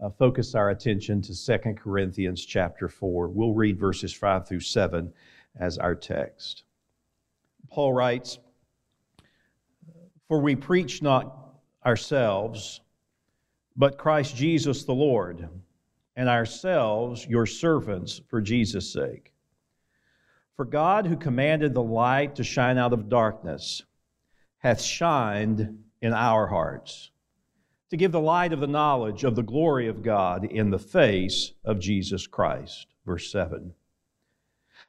uh, focus our attention to 2 Corinthians chapter 4. We'll read verses 5 through 7 as our text. Paul writes, For we preach not ourselves, but Christ Jesus the Lord, and ourselves your servants for Jesus' sake. For God, who commanded the light to shine out of darkness, hath shined in our hearts to give the light of the knowledge of the glory of God in the face of Jesus Christ. Verse 7.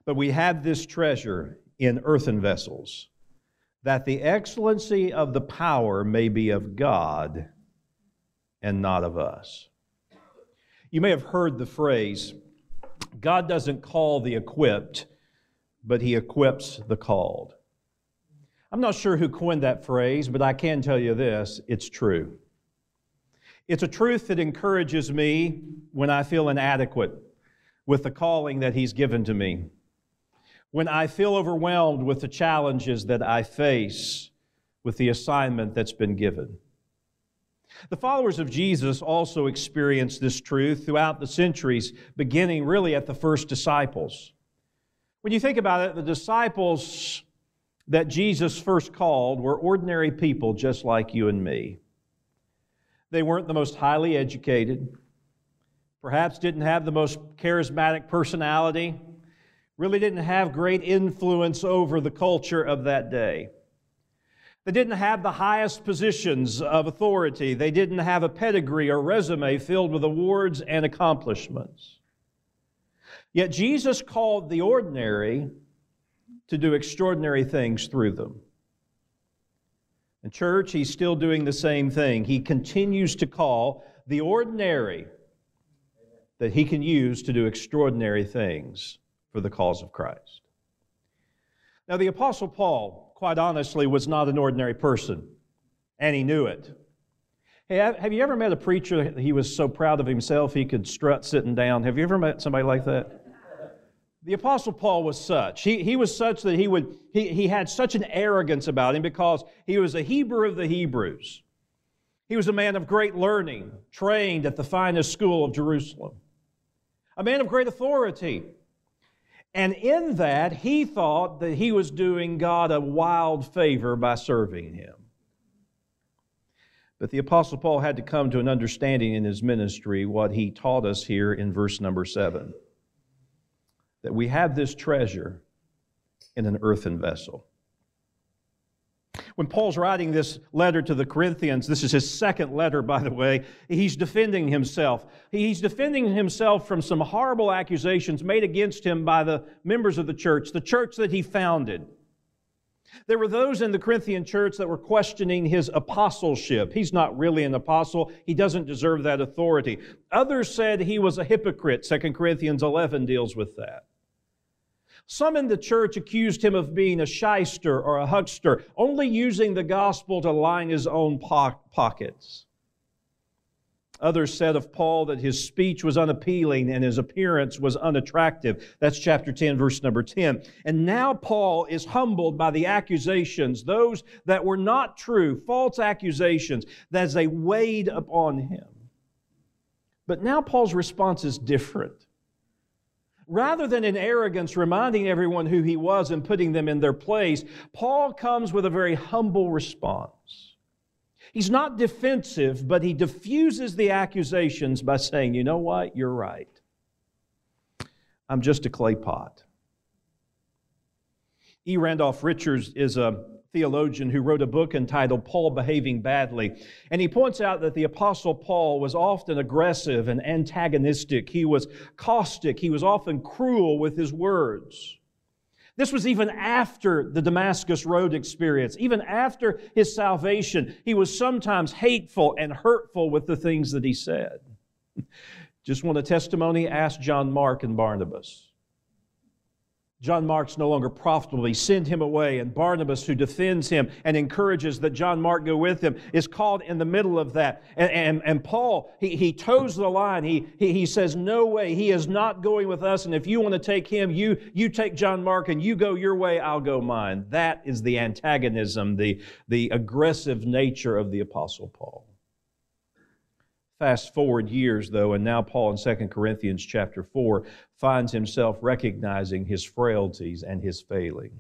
But we have this treasure in earthen vessels, that the excellency of the power may be of God and not of us. You may have heard the phrase God doesn't call the equipped, but He equips the called. I'm not sure who coined that phrase, but I can tell you this it's true. It's a truth that encourages me when I feel inadequate with the calling that He's given to me. When I feel overwhelmed with the challenges that I face with the assignment that's been given. The followers of Jesus also experienced this truth throughout the centuries, beginning really at the first disciples. When you think about it, the disciples that Jesus first called were ordinary people just like you and me. They weren't the most highly educated, perhaps didn't have the most charismatic personality, really didn't have great influence over the culture of that day. They didn't have the highest positions of authority. They didn't have a pedigree or resume filled with awards and accomplishments. Yet Jesus called the ordinary to do extraordinary things through them. In church, he's still doing the same thing. He continues to call the ordinary that he can use to do extraordinary things for the cause of Christ. Now, the Apostle Paul, quite honestly, was not an ordinary person, and he knew it. Hey, have you ever met a preacher that he was so proud of himself he could strut sitting down? Have you ever met somebody like that? The Apostle Paul was such. He, he was such that he, would, he, he had such an arrogance about him because he was a Hebrew of the Hebrews. He was a man of great learning, trained at the finest school of Jerusalem, a man of great authority. And in that, he thought that he was doing God a wild favor by serving him. But the Apostle Paul had to come to an understanding in his ministry what he taught us here in verse number seven that we have this treasure in an earthen vessel. When Paul's writing this letter to the Corinthians, this is his second letter, by the way, he's defending himself. He's defending himself from some horrible accusations made against him by the members of the church, the church that he founded. There were those in the Corinthian church that were questioning his apostleship. He's not really an apostle. He doesn't deserve that authority. Others said he was a hypocrite. 2 Corinthians 11 deals with that. Some in the church accused him of being a shyster or a huckster, only using the gospel to line his own pockets. Others said of Paul that his speech was unappealing and his appearance was unattractive. That's chapter 10, verse number 10. And now Paul is humbled by the accusations, those that were not true, false accusations, as they weighed upon him. But now Paul's response is different rather than in arrogance reminding everyone who he was and putting them in their place, Paul comes with a very humble response. He's not defensive, but he diffuses the accusations by saying, You know what? You're right. I'm just a clay pot. E. Randolph Richards is a theologian who wrote a book entitled Paul Behaving Badly. And he points out that the Apostle Paul was often aggressive and antagonistic. He was caustic. He was often cruel with his words. This was even after the Damascus Road experience. Even after his salvation, he was sometimes hateful and hurtful with the things that he said. Just want a testimony? Ask John Mark and Barnabas. John Mark's no longer profitable. He send him away, and Barnabas, who defends him and encourages that John Mark go with him, is caught in the middle of that. And, and, and Paul, he, he toes the line. He, he, he says, No way, he is not going with us. And if you want to take him, you, you take John Mark and you go your way, I'll go mine. That is the antagonism, the, the aggressive nature of the Apostle Paul. Fast forward years, though, and now Paul in 2 Corinthians chapter 4 finds himself recognizing his frailties and his failings.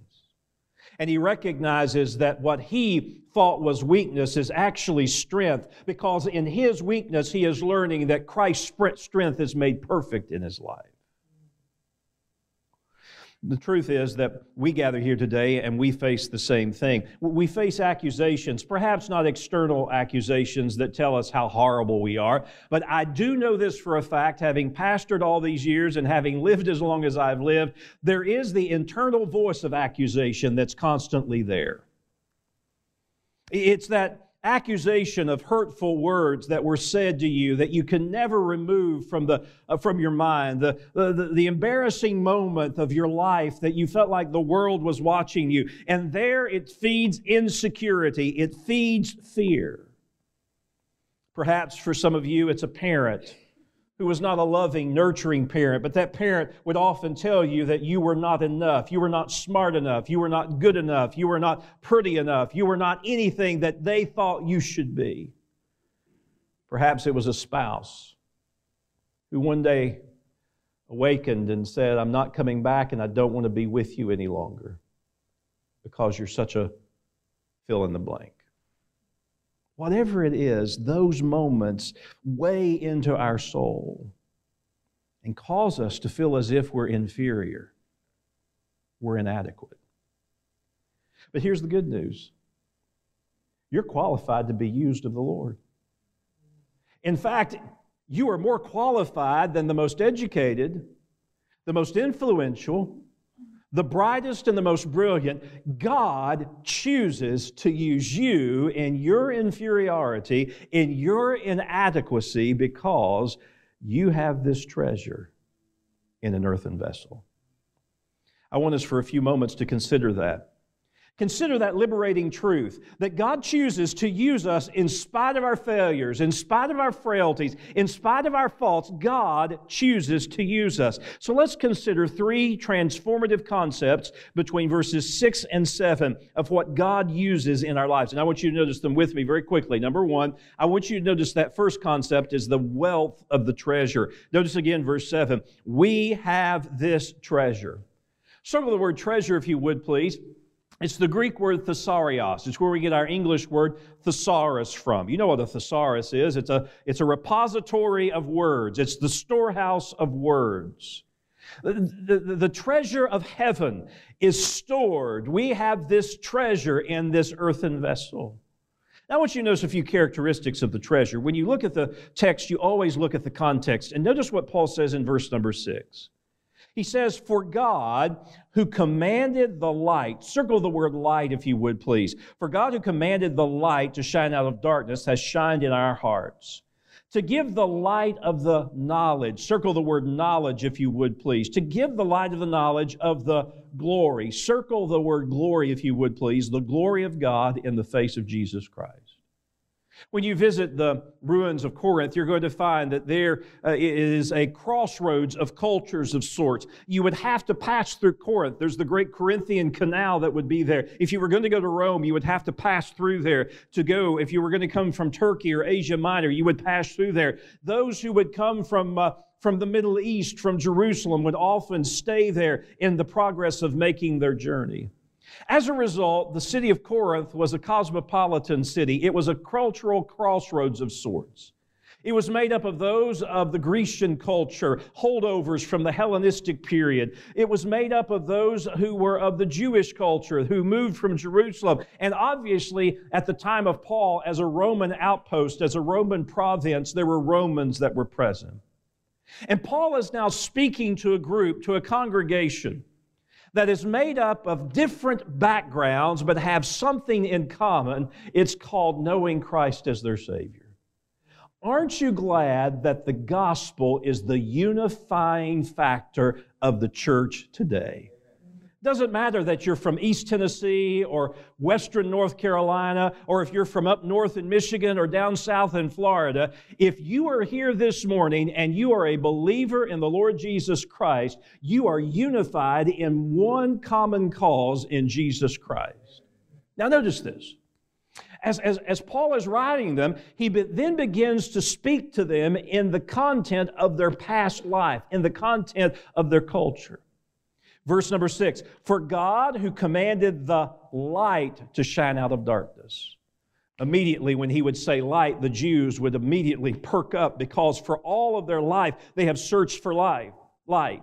And he recognizes that what he thought was weakness is actually strength, because in his weakness, he is learning that Christ's strength is made perfect in his life. The truth is that we gather here today and we face the same thing. We face accusations, perhaps not external accusations that tell us how horrible we are, but I do know this for a fact, having pastored all these years and having lived as long as I've lived, there is the internal voice of accusation that's constantly there. It's that accusation of hurtful words that were said to you that you can never remove from, the, uh, from your mind, the, the, the embarrassing moment of your life that you felt like the world was watching you. And there it feeds insecurity, it feeds fear. Perhaps for some of you, it's a parent who was not a loving, nurturing parent, but that parent would often tell you that you were not enough, you were not smart enough, you were not good enough, you were not pretty enough, you were not anything that they thought you should be. Perhaps it was a spouse who one day awakened and said, I'm not coming back and I don't want to be with you any longer because you're such a fill in the blank. Whatever it is, those moments weigh into our soul and cause us to feel as if we're inferior, we're inadequate. But here's the good news you're qualified to be used of the Lord. In fact, you are more qualified than the most educated, the most influential, the brightest and the most brilliant, God chooses to use you in your inferiority, in your inadequacy, because you have this treasure in an earthen vessel. I want us for a few moments to consider that. Consider that liberating truth that God chooses to use us in spite of our failures, in spite of our frailties, in spite of our faults. God chooses to use us. So let's consider three transformative concepts between verses 6 and 7 of what God uses in our lives. And I want you to notice them with me very quickly. Number one, I want you to notice that first concept is the wealth of the treasure. Notice again, verse 7 we have this treasure. Circle the word treasure, if you would, please. It's the Greek word thesauros. It's where we get our English word thesaurus from. You know what a thesaurus is? It's a, it's a repository of words, it's the storehouse of words. The, the, the, treasure of heaven is stored. We have this treasure in this earthen vessel. Now, I want you to notice a few characteristics of the treasure. When you look at the text, you always look at the context. And notice what Paul says in verse number six. He says, For God who commanded the light, circle the word light if you would please. For God who commanded the light to shine out of darkness has shined in our hearts. To give the light of the knowledge, circle the word knowledge if you would please. To give the light of the knowledge of the glory, circle the word glory if you would please, the glory of God in the face of Jesus Christ. When you visit the ruins of Corinth, you're going to find that there uh, is a crossroads of cultures of sorts. You would have to pass through Corinth. There's the great Corinthian canal that would be there. If you were going to go to Rome, you would have to pass through there to go. If you were going to come from Turkey or Asia Minor, you would pass through there. Those who would come from uh, from the Middle East, from Jerusalem, would often stay there in the progress of making their journey. As a result, the city of Corinth was a cosmopolitan city. It was a cultural crossroads of sorts. It was made up of those of the Grecian culture, holdovers from the Hellenistic period. It was made up of those who were of the Jewish culture, who moved from Jerusalem. And obviously, at the time of Paul, as a Roman outpost, as a Roman province, there were Romans that were present. And Paul is now speaking to a group, to a congregation that is made up of different backgrounds but have something in common. It's called knowing Christ as their Savior. Aren't you glad that the gospel is the unifying factor of the church today? Doesn't matter that you're from East Tennessee or Western North Carolina, or if you're from up north in Michigan or down south in Florida. If you are here this morning and you are a believer in the Lord Jesus Christ, you are unified in one common cause in Jesus Christ. Now, notice this. As, as, as Paul is writing them, he be, then begins to speak to them in the content of their past life, in the content of their culture. Verse number six For God, who commanded the light to shine out of darkness. Immediately, when he would say light, the Jews would immediately perk up because for all of their life they have searched for life, light.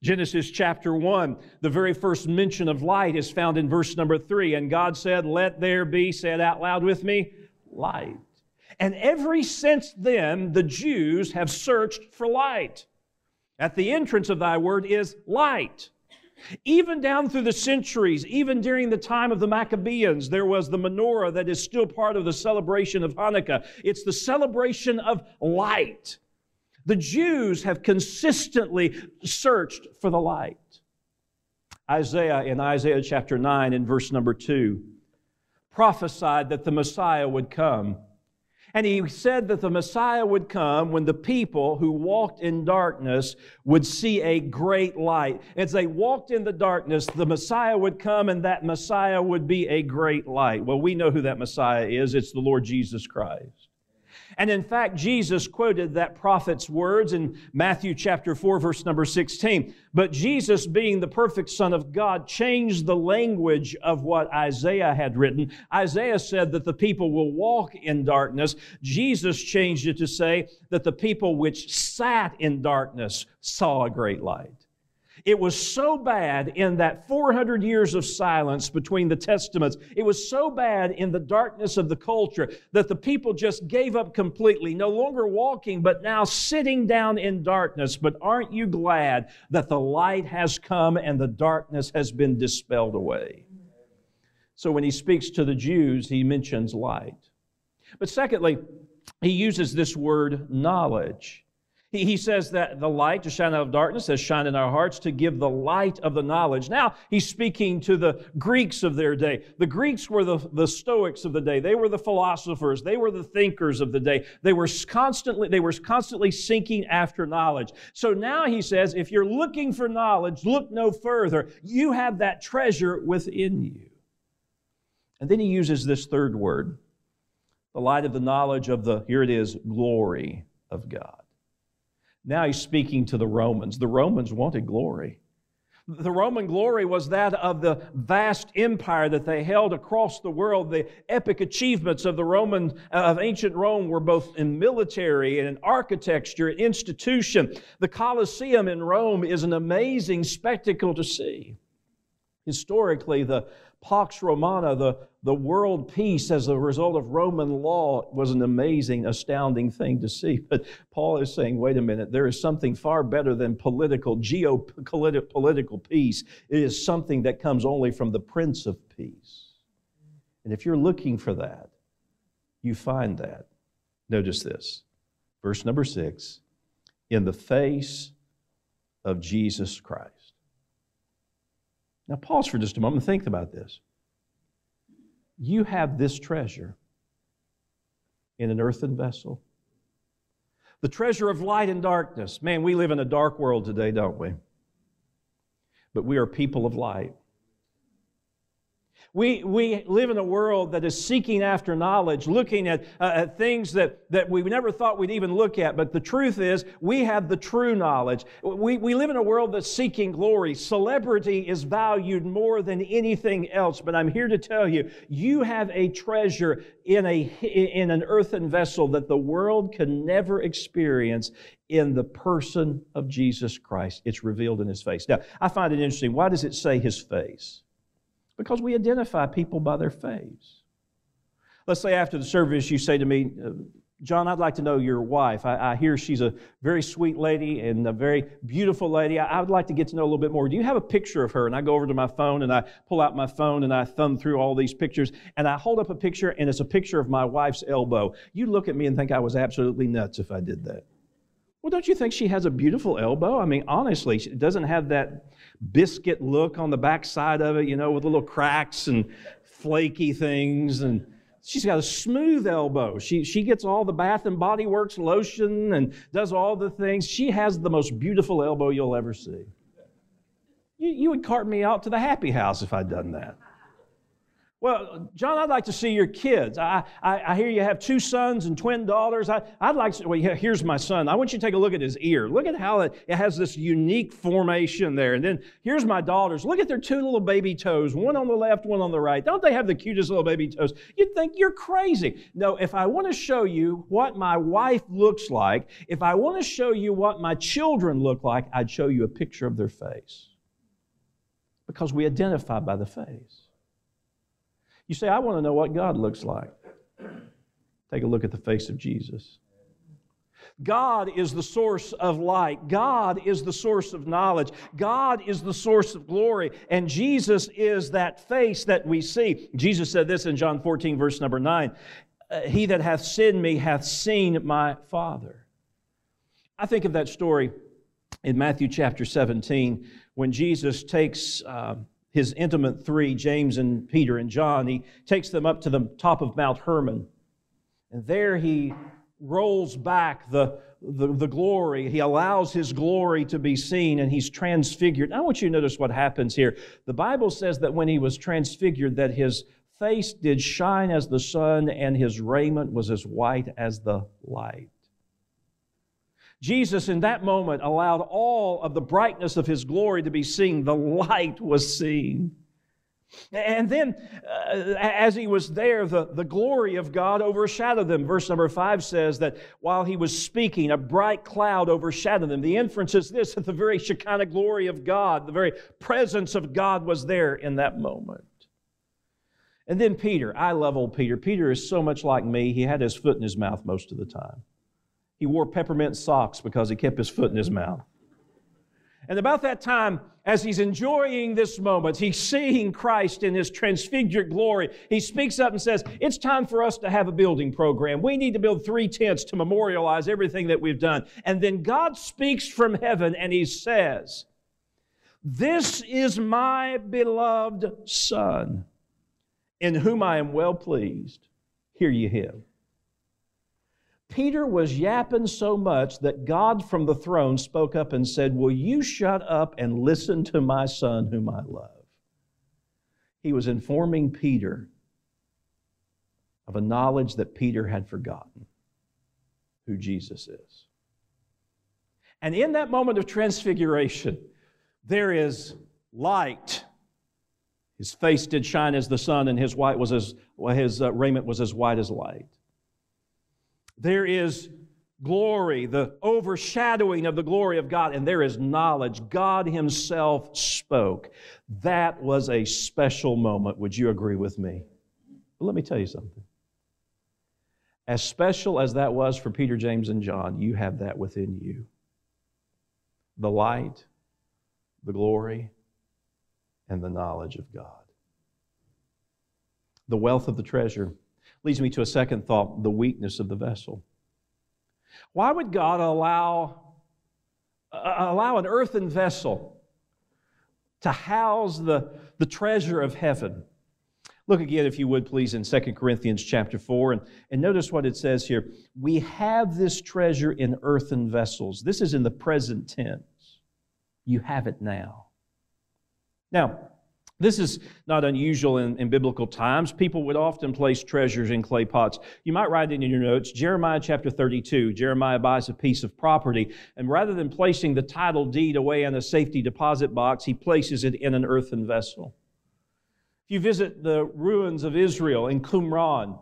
Genesis chapter 1, the very first mention of light is found in verse number 3. And God said, Let there be, say it out loud with me, light. And ever since then, the Jews have searched for light. At the entrance of thy word is light. Even down through the centuries, even during the time of the Maccabees, there was the menorah that is still part of the celebration of Hanukkah. It's the celebration of light. The Jews have consistently searched for the light. Isaiah, in Isaiah chapter 9, in verse number 2, prophesied that the Messiah would come and he said that the Messiah would come when the people who walked in darkness would see a great light. As they walked in the darkness, the Messiah would come and that Messiah would be a great light. Well, we know who that Messiah is. It's the Lord Jesus Christ. And in fact, Jesus quoted that prophet's words in Matthew chapter 4, verse number 16. But Jesus, being the perfect Son of God, changed the language of what Isaiah had written. Isaiah said that the people will walk in darkness. Jesus changed it to say that the people which sat in darkness saw a great light. It was so bad in that 400 years of silence between the testaments. It was so bad in the darkness of the culture that the people just gave up completely, no longer walking, but now sitting down in darkness. But aren't you glad that the light has come and the darkness has been dispelled away? So when he speaks to the Jews, he mentions light. But secondly, he uses this word knowledge. He, says that the light to shine out of darkness has shined in our hearts to give the light of the knowledge. Now he's speaking to the Greeks of their day. The Greeks were the, the Stoics of the day. They were the philosophers. They were the thinkers of the day. They were constantly, they were constantly seeking after knowledge. So now he says, if you're looking for knowledge, look no further. You have that treasure within you. And then he uses this third word, the light of the knowledge of the, here it is, glory of God. Now he's speaking to the Romans. The Romans wanted glory. The Roman glory was that of the vast empire that they held across the world. The epic achievements of the Roman, uh, of ancient Rome were both in military and in architecture, and institution. The Colosseum in Rome is an amazing spectacle to see. Historically, the Pax Romana, the, the world peace as a result of Roman law, was an amazing, astounding thing to see. But Paul is saying, wait a minute, there is something far better than political, geopolitical peace. It is something that comes only from the Prince of Peace. And if you're looking for that, you find that. Notice this. Verse number six in the face of Jesus Christ. Now, pause for just a moment and think about this. You have this treasure in an earthen vessel. The treasure of light and darkness. Man, we live in a dark world today, don't we? But we are people of light. We, we live in a world that is seeking after knowledge, looking at, uh, at things that, that we never thought we'd even look at. But the truth is, we have the true knowledge. We, we live in a world that's seeking glory. Celebrity is valued more than anything else. But I'm here to tell you, you have a treasure in, a, in an earthen vessel that the world can never experience in the person of Jesus Christ. It's revealed in his face. Now, I find it interesting. Why does it say his face? Because we identify people by their face. Let's say after the service you say to me, uh, John, I'd like to know your wife. I, I, hear she's a very sweet lady and a very beautiful lady. I, I, would like to get to know a little bit more. Do you have a picture of her? And I go over to my phone and I pull out my phone and I thumb through all these pictures and I hold up a picture and it's a picture of my wife's elbow. You look at me and think I was absolutely nuts if I did that. Well, don't you think she has a beautiful elbow? I mean, honestly, she doesn't have that biscuit look on the backside of it, you know, with little cracks and flaky things. And she's got a smooth elbow. She, she gets all the Bath and Body Works lotion and does all the things. She has the most beautiful elbow you'll ever see. You, you would cart me out to the happy house if I'd done that. Well, John, I'd like to see your kids. I, I, I, hear you have two sons and twin daughters. I, would like to, well, here's my son. I want you to take a look at his ear. Look at how it, it has this unique formation there. And then here's my daughters. Look at their two little baby toes, one on the left, one on the right. Don't they have the cutest little baby toes? You'd think you're crazy. No, if I want to show you what my wife looks like, if I want to show you what my children look like, I'd show you a picture of their face. Because we identify by the face. You say, I want to know what God looks like. Take a look at the face of Jesus. God is the source of light. God is the source of knowledge. God is the source of glory. And Jesus is that face that we see. Jesus said this in John 14, verse number 9 uh, He that hath seen me hath seen my Father. I think of that story in Matthew chapter 17 when Jesus takes. Uh, his intimate three, James and Peter and John, he takes them up to the top of Mount Hermon. And there he rolls back the, the, the, glory. He allows his glory to be seen and he's transfigured. I want you to notice what happens here. The Bible says that when he was transfigured, that his face did shine as the sun and his raiment was as white as the light. Jesus, in that moment, allowed all of the brightness of his glory to be seen. The light was seen. And then, uh, as he was there, the, the glory of God overshadowed them. Verse number five says that while he was speaking, a bright cloud overshadowed them. The inference is this that the very Shekinah glory of God, the very presence of God was there in that moment. And then Peter. I love old Peter. Peter is so much like me, he had his foot in his mouth most of the time. He wore peppermint socks because he kept his foot in his mouth. And about that time, as he's enjoying this moment, he's seeing Christ in his transfigured glory. He speaks up and says, It's time for us to have a building program. We need to build three tents to memorialize everything that we've done. And then God speaks from heaven and he says, This is my beloved Son, in whom I am well pleased. Hear ye him. Peter was yapping so much that God from the throne spoke up and said, Will you shut up and listen to my son whom I love? He was informing Peter of a knowledge that Peter had forgotten who Jesus is. And in that moment of transfiguration, there is light. His face did shine as the sun, and his white was as his uh, raiment was as white as light. There is glory, the overshadowing of the glory of God, and there is knowledge. God Himself spoke. That was a special moment. Would you agree with me? But let me tell you something. As special as that was for Peter, James, and John, you have that within you the light, the glory, and the knowledge of God. The wealth of the treasure leads me to a second thought the weakness of the vessel. Why would God allow, uh, allow an earthen vessel to house the, the treasure of heaven? Look again, if you would, please, in 2 Corinthians chapter 4, and, and notice what it says here. We have this treasure in earthen vessels. This is in the present tense. You have it now. Now, this is not unusual in, in, biblical times. People would often place treasures in clay pots. You might write it in your notes Jeremiah chapter 32. Jeremiah buys a piece of property, and rather than placing the title deed away in a safety deposit box, he places it in an earthen vessel. If you visit the ruins of Israel in Qumran,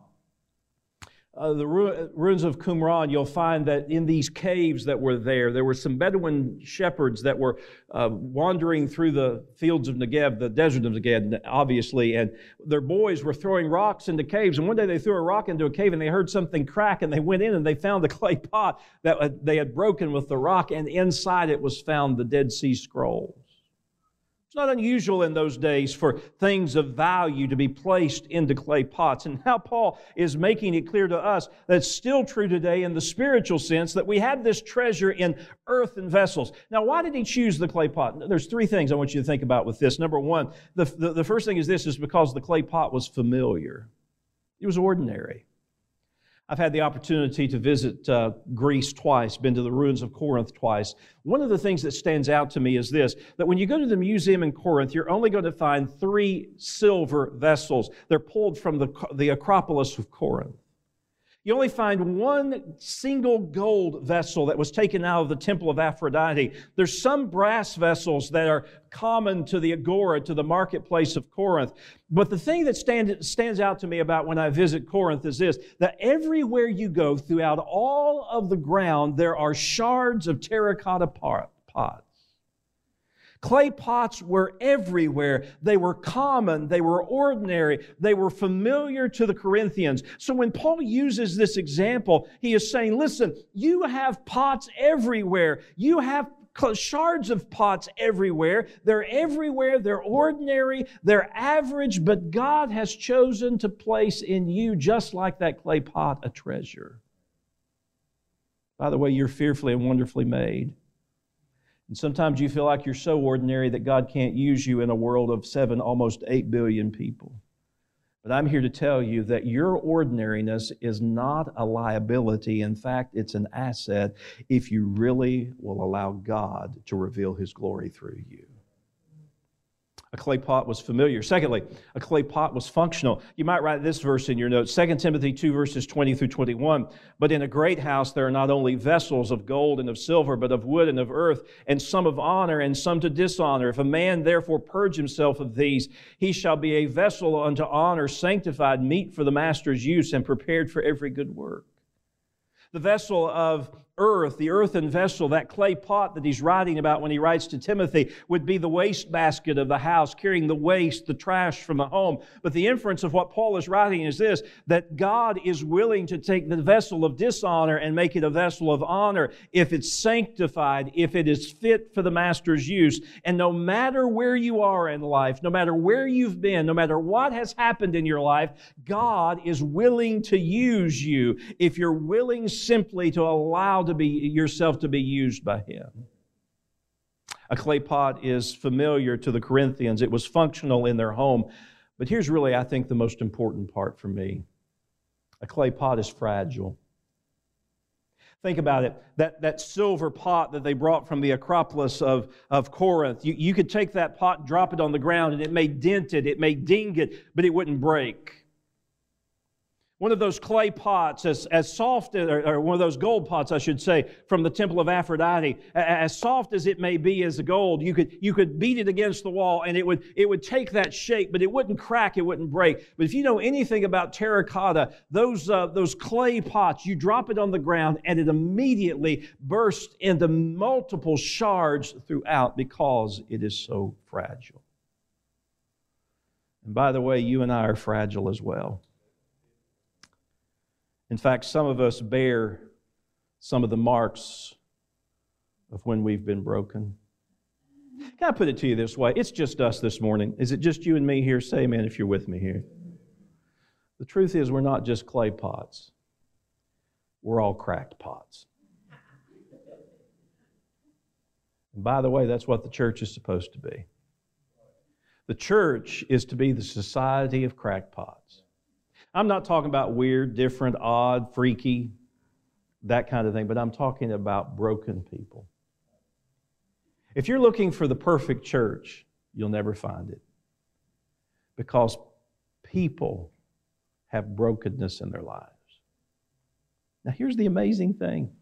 uh, the ru- ruins of Qumran, you'll find that in these caves that were there, there were some Bedouin shepherds that were uh, wandering through the fields of Negev, the desert of Negev, obviously, and their boys were throwing rocks into caves. And one day they threw a rock into a cave and they heard something crack, and they went in and they found a clay pot that uh, they had broken with the rock, and inside it was found the Dead Sea Scrolls. It's not unusual in those days for things of value to be placed into clay pots. And now Paul is making it clear to us that's still true today in the spiritual sense that we have this treasure in earthen vessels. Now, why did he choose the clay pot? There's three things I want you to think about with this. Number one, the, the, the first thing is this is because the clay pot was familiar. It was ordinary. I've had the opportunity to visit uh, Greece twice, been to the ruins of Corinth twice. One of the things that stands out to me is this that when you go to the museum in Corinth, you're only going to find three silver vessels. They're pulled from the, the Acropolis of Corinth. You only find one single gold vessel that was taken out of the temple of Aphrodite. There's some brass vessels that are common to the agora, to the marketplace of Corinth. But the thing that stand, stands out to me about when I visit Corinth is this that everywhere you go throughout all of the ground, there are shards of terracotta pots. Clay pots were everywhere. They were common. They were ordinary. They were familiar to the Corinthians. So when Paul uses this example, he is saying, listen, you have pots everywhere. You have shards of pots everywhere. They're everywhere. They're ordinary. They're average, but God has chosen to place in you, just like that clay pot, a treasure. By the way, you're fearfully and wonderfully made. And sometimes you feel like you're so ordinary that God can't use you in a world of seven, almost eight billion people. But I'm here to tell you that your ordinariness is not a liability. In fact, it's an asset if you really will allow God to reveal His glory through you. A clay pot was familiar. Secondly, a clay pot was functional. You might write this verse in your notes 2 Timothy 2, verses 20 through 21. But in a great house there are not only vessels of gold and of silver, but of wood and of earth, and some of honor and some to dishonor. If a man therefore purge himself of these, he shall be a vessel unto honor, sanctified, meet for the master's use, and prepared for every good work. The vessel of earth, the earthen vessel, that clay pot that he's writing about when he writes to Timothy, would be the waste basket of the house, carrying the waste, the trash from the home. But the inference of what Paul is writing is this that God is willing to take the vessel of dishonor and make it a vessel of honor if it's sanctified, if it is fit for the master's use. And no matter where you are in life, no matter where you've been, no matter what has happened in your life, God is willing to use you if you're willing simply to allow to be yourself to be used by him. A clay pot is familiar to the Corinthians. It was functional in their home. But here's really, I think, the most important part for me. A clay pot is fragile. Think about it. That, that silver pot that they brought from the Acropolis of, of Corinth, you, you could take that pot drop it on the ground and it may dent it, it may ding it, but it wouldn't break one of those clay pots, as, as soft, or, or, one of those gold pots, I should say, from the temple of Aphrodite, as soft as it may be as the gold, you could, you could beat it against the wall and it would, it would take that shape, but it wouldn't crack, it wouldn't break. But if you know anything about terracotta, those, uh, those clay pots, you drop it on the ground and it immediately bursts into multiple shards throughout because it is so fragile. And by the way, you and I are fragile as well. In fact, some of us bear some of the marks of when we've been broken. Can I put it to you this way? It's just us this morning. Is it just you and me here? Say amen if you're with me here. The truth is, we're not just clay pots, we're all cracked pots. And by the way, that's what the church is supposed to be. The church is to be the society of cracked pots. I'm not talking about weird, different, odd, freaky, that kind of thing, but I'm talking about broken people. If you're looking for the perfect church, you'll never find it because people have brokenness in their lives. Now, here's the amazing thing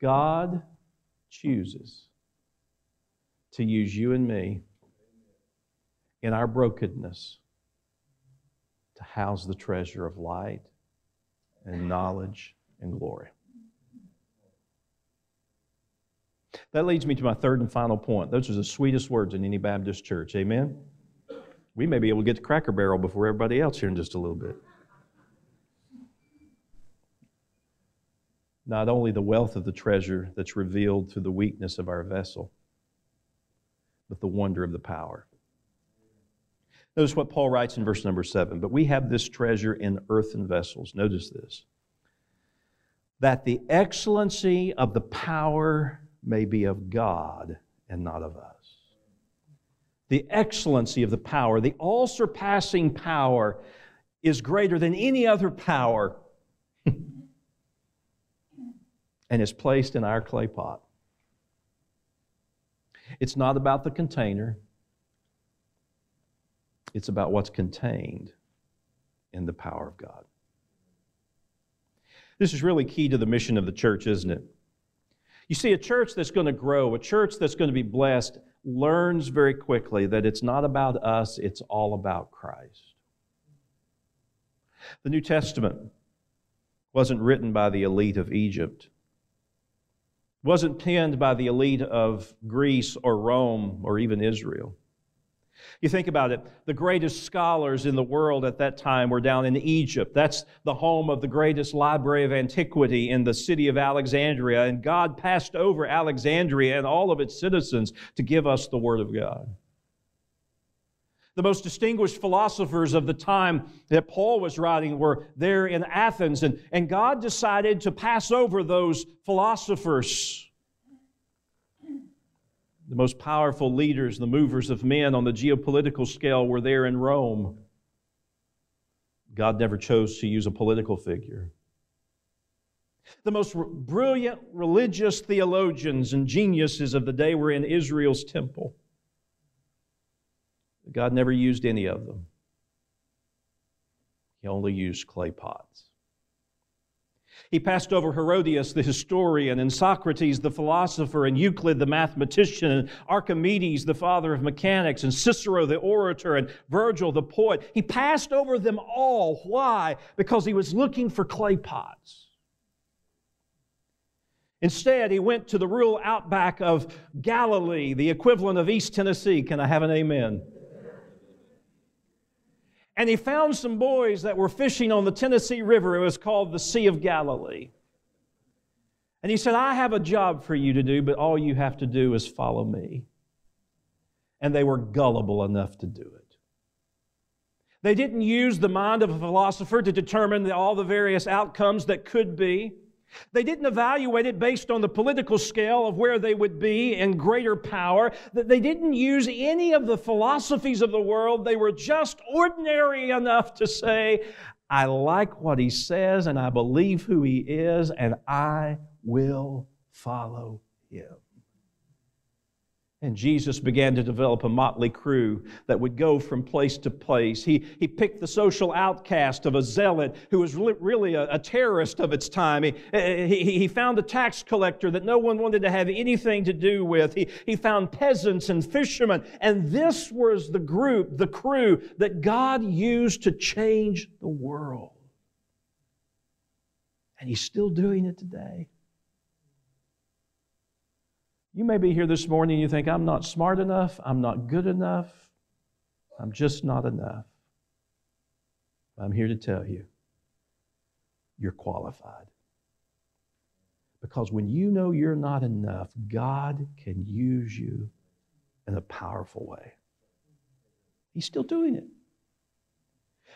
God chooses to use you and me in our brokenness to house the treasure of light and knowledge and glory. That leads me to my third and final point. Those are the sweetest words in any Baptist church. Amen? We may be able to get to Cracker Barrel before everybody else here in just a little bit. Not only the wealth of the treasure that's revealed through the weakness of our vessel, but the wonder of the power. Notice what Paul writes in verse number seven. But we have this treasure in earthen vessels. Notice this that the excellency of the power may be of God and not of us. The excellency of the power, the all surpassing power, is greater than any other power and is placed in our clay pot. It's not about the container, it's about what's contained in the power of God. This is really key to the mission of the church, isn't it? You see, a church that's going to grow, a church that's going to be blessed, learns very quickly that it's not about us, it's all about Christ. The New Testament wasn't written by the elite of Egypt, wasn't penned by the elite of Greece or Rome or even Israel. You think about it, the greatest scholars in the world at that time were down in Egypt. That's the home of the greatest library of antiquity in the city of Alexandria. And God passed over Alexandria and all of its citizens to give us the Word of God. The most distinguished philosophers of the time that Paul was writing were there in Athens, and, and God decided to pass over those philosophers the most powerful leaders, the movers of men on the geopolitical scale were there in Rome. God never chose to use a political figure. The most brilliant religious theologians and geniuses of the day were in Israel's temple. God never used any of them, He only used clay pots. He passed over Herodotus, the historian, and Socrates, the philosopher, and Euclid, the mathematician, and Archimedes, the father of mechanics, and Cicero, the orator, and Virgil, the poet. He passed over them all. Why? Because he was looking for clay pots. Instead, he went to the rural outback of Galilee, the equivalent of East Tennessee. Can I have an amen? And he found some boys that were fishing on the Tennessee River. It was called the Sea of Galilee. And he said, I have a job for you to do, but all you have to do is follow me. And they were gullible enough to do it. They didn't use the mind of a philosopher to determine all the various outcomes that could be. They didn't evaluate it based on the political scale of where they would be in greater power. They didn't use any of the philosophies of the world. They were just ordinary enough to say, I like what he says and I believe who he is and I will follow him. And Jesus began to develop a motley crew that would go from place to place. He, he picked the social outcast of a zealot who was really, really a, a, terrorist of its time. He, he, he found a tax collector that no one wanted to have anything to do with. He, he found peasants and fishermen. And this was the group, the crew that God used to change the world. And He's still doing it today. You may be here this morning and you think, I'm not smart enough, I'm not good enough, I'm just not enough. I'm here to tell you, you're qualified. Because when you know you're not enough, God can use you in a powerful way. He's still doing it.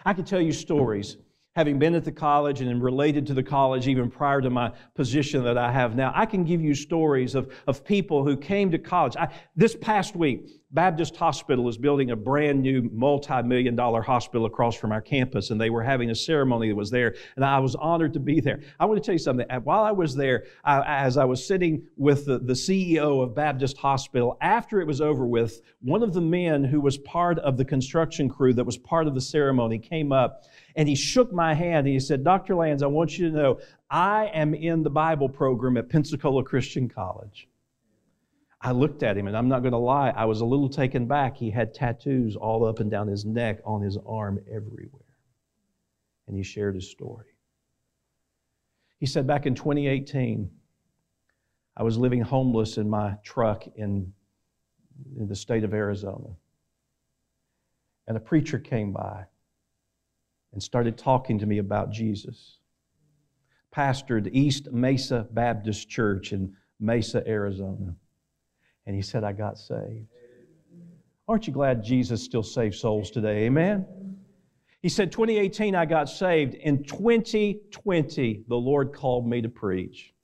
I can tell you stories having been at the college and related to the college even prior to my position that I have now, I can give you stories of, of people who came to college. I, this past week, Baptist Hospital is building a brand new multi million dollar hospital across from our campus, and they were having a ceremony that was there, and I was honored to be there. I want to tell you something. While I was there, I, as I was sitting with the, the CEO of Baptist Hospital, after it was over with, one of the men who was part of the construction crew that was part of the ceremony came up and he shook my hand and he said, Dr. Lands, I want you to know I am in the Bible program at Pensacola Christian College. I looked at him, and I'm not going to lie, I was a little taken back. He had tattoos all up and down his neck, on his arm, everywhere. And he shared his story. He said, Back in 2018, I was living homeless in my truck in, in the state of Arizona. And a preacher came by and started talking to me about Jesus. Pastored East Mesa Baptist Church in Mesa, Arizona. And he said, I got saved. Aren't you glad Jesus still saves souls today? Amen? He said, 2018, I got saved. In 2020, the Lord called me to preach.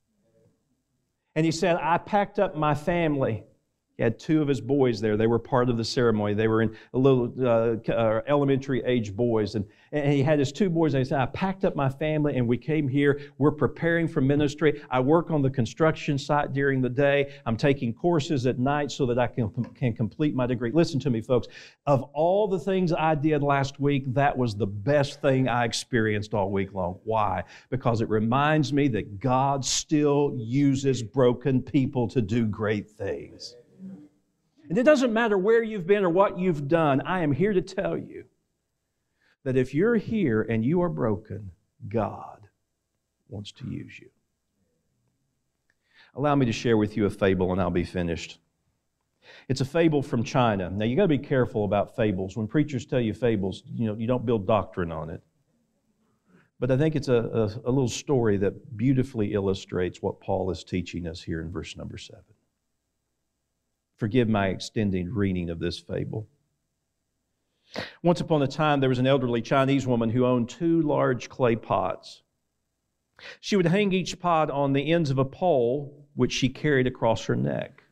And he said, I packed up my family he had two of his boys there. They were part of the ceremony. They were in a little uh, uh, elementary age boys. And, and he had his two boys. And he said, I packed up my family and we came here. We're preparing for ministry. I work on the construction site during the day. I'm taking courses at night so that I can, can complete my degree. Listen to me, folks. Of all the things I did last week, that was the best thing I experienced all week long. Why? Because it reminds me that God still uses broken people to do great things. And it doesn't matter where you've been or what you've done, I am here to tell you that if you're here and you are broken, God wants to use you. Allow me to share with you a fable and I'll be finished. It's a fable from China. Now you got to be careful about fables. When preachers tell you fables, you know, you don't build doctrine on it. But I think it's a, a, a little story that beautifully illustrates what Paul is teaching us here in verse number seven. Forgive my extending reading of this fable. Once upon a time, there was an elderly Chinese woman who owned two large clay pots. She would hang each pot on the ends of a pole, which she carried across her neck.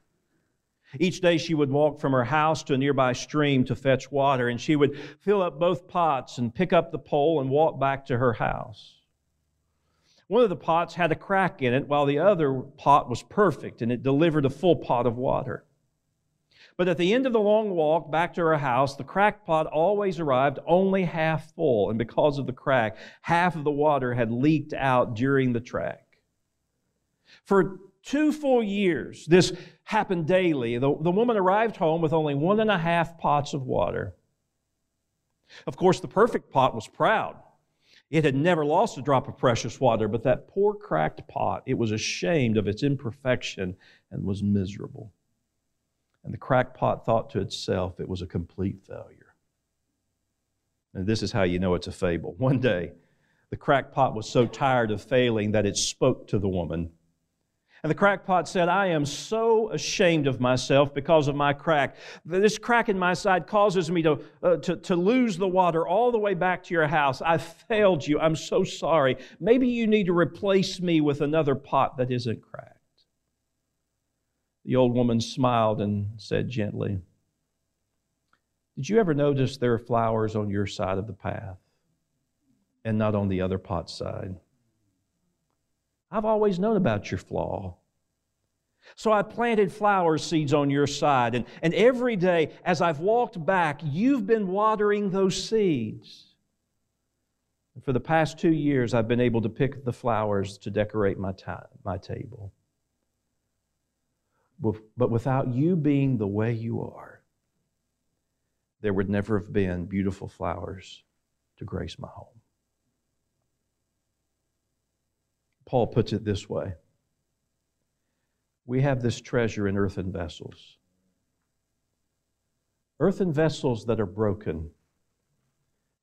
Each day she would walk from her house to a nearby stream to fetch water, and she would fill up both pots and pick up the pole and walk back to her house. One of the pots had a crack in it, while the other pot was perfect and it delivered a full pot of water. But at the end of the long walk back to her house, the crack pot always arrived only half full. And because of the crack, half of the water had leaked out during the trek. For two full years, this happened daily. The, the woman arrived home with only one and a half pots of water. Of course, the perfect pot was proud. It had never lost a drop of precious water, but that poor cracked pot, it was ashamed of its imperfection and was miserable. And the crackpot thought to itself it was a complete failure. And this is how you know it's a fable. One day, the crackpot was so tired of failing that it spoke to the woman. And the crackpot said, I am so ashamed of myself because of my crack. This crack in my side causes me to, uh, to, to lose the water all the way back to your house. I failed you. I'm so sorry. Maybe you need to replace me with another pot that isn't cracked. The old woman smiled and said gently, Did you ever notice there are flowers on your side of the path and not on the other pot side? I've always known about your flaw. So I planted flower seeds on your side, and, and every day as I've walked back, you've been watering those seeds. And for the past two years, I've been able to pick the flowers to decorate my, ta- my table. But without you being the way you are, there would never have been beautiful flowers to grace my home. Paul puts it this way We have this treasure in earthen vessels. Earthen vessels that are broken.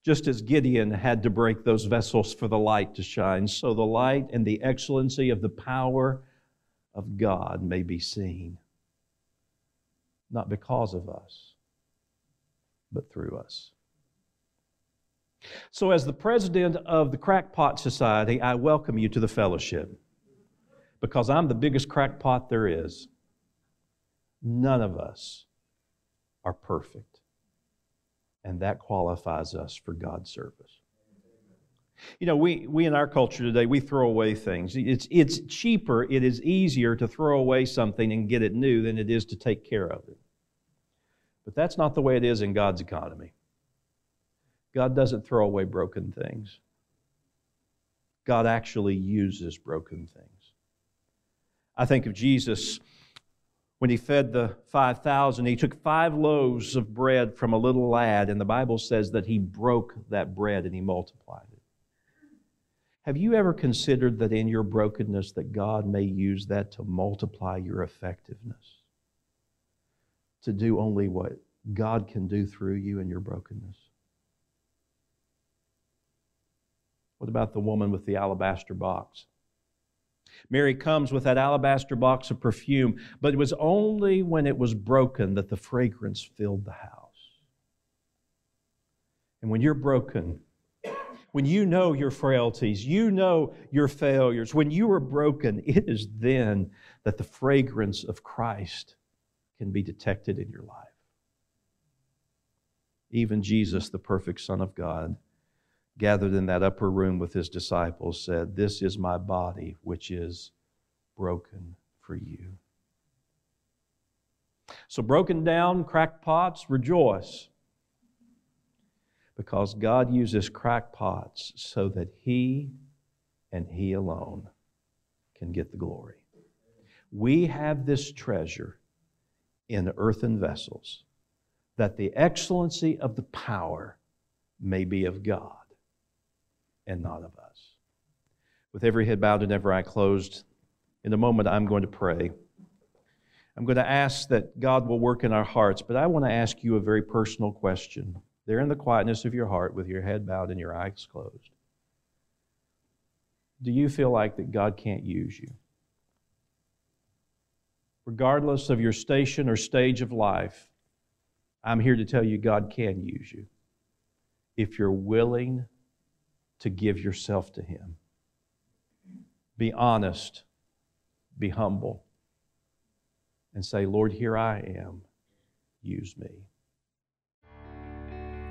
Just as Gideon had to break those vessels for the light to shine, so the light and the excellency of the power of God may be seen. Not because of us, but through us. So, as the president of the Crackpot Society, I welcome you to the fellowship because I'm the biggest crackpot there is. None of us are perfect, and that qualifies us for God's service. You know, we, we in our culture today, we throw away things. It's, it's cheaper, it is easier to throw away something and get it new than it is to take care of it. But that's not the way it is in God's economy. God doesn't throw away broken things, God actually uses broken things. I think of Jesus when he fed the 5,000, he took five loaves of bread from a little lad, and the Bible says that he broke that bread and he multiplied. Have you ever considered that in your brokenness that God may use that to multiply your effectiveness? To do only what God can do through you in your brokenness? What about the woman with the alabaster box? Mary comes with that alabaster box of perfume, but it was only when it was broken that the fragrance filled the house. And when you're broken, when you know your frailties, you know your failures, when you are broken, it is then that the fragrance of Christ can be detected in your life. Even Jesus, the perfect Son of God, gathered in that upper room with his disciples, said, This is my body, which is broken for you. So, broken down, cracked pots, rejoice. Because God uses crackpots so that He and He alone can get the glory. We have this treasure in earthen vessels, that the excellency of the power may be of God and not of us. With every head bowed and every eye closed, in a moment I'm going to pray. I'm going to ask that God will work in our hearts, but I want to ask you a very personal question. There in the quietness of your heart, with your head bowed and your eyes closed. Do you feel like that God can't use you? Regardless of your station or stage of life, I'm here to tell you God can use you if you're willing to give yourself to Him. Be honest, be humble, and say, Lord, here I am. Use me.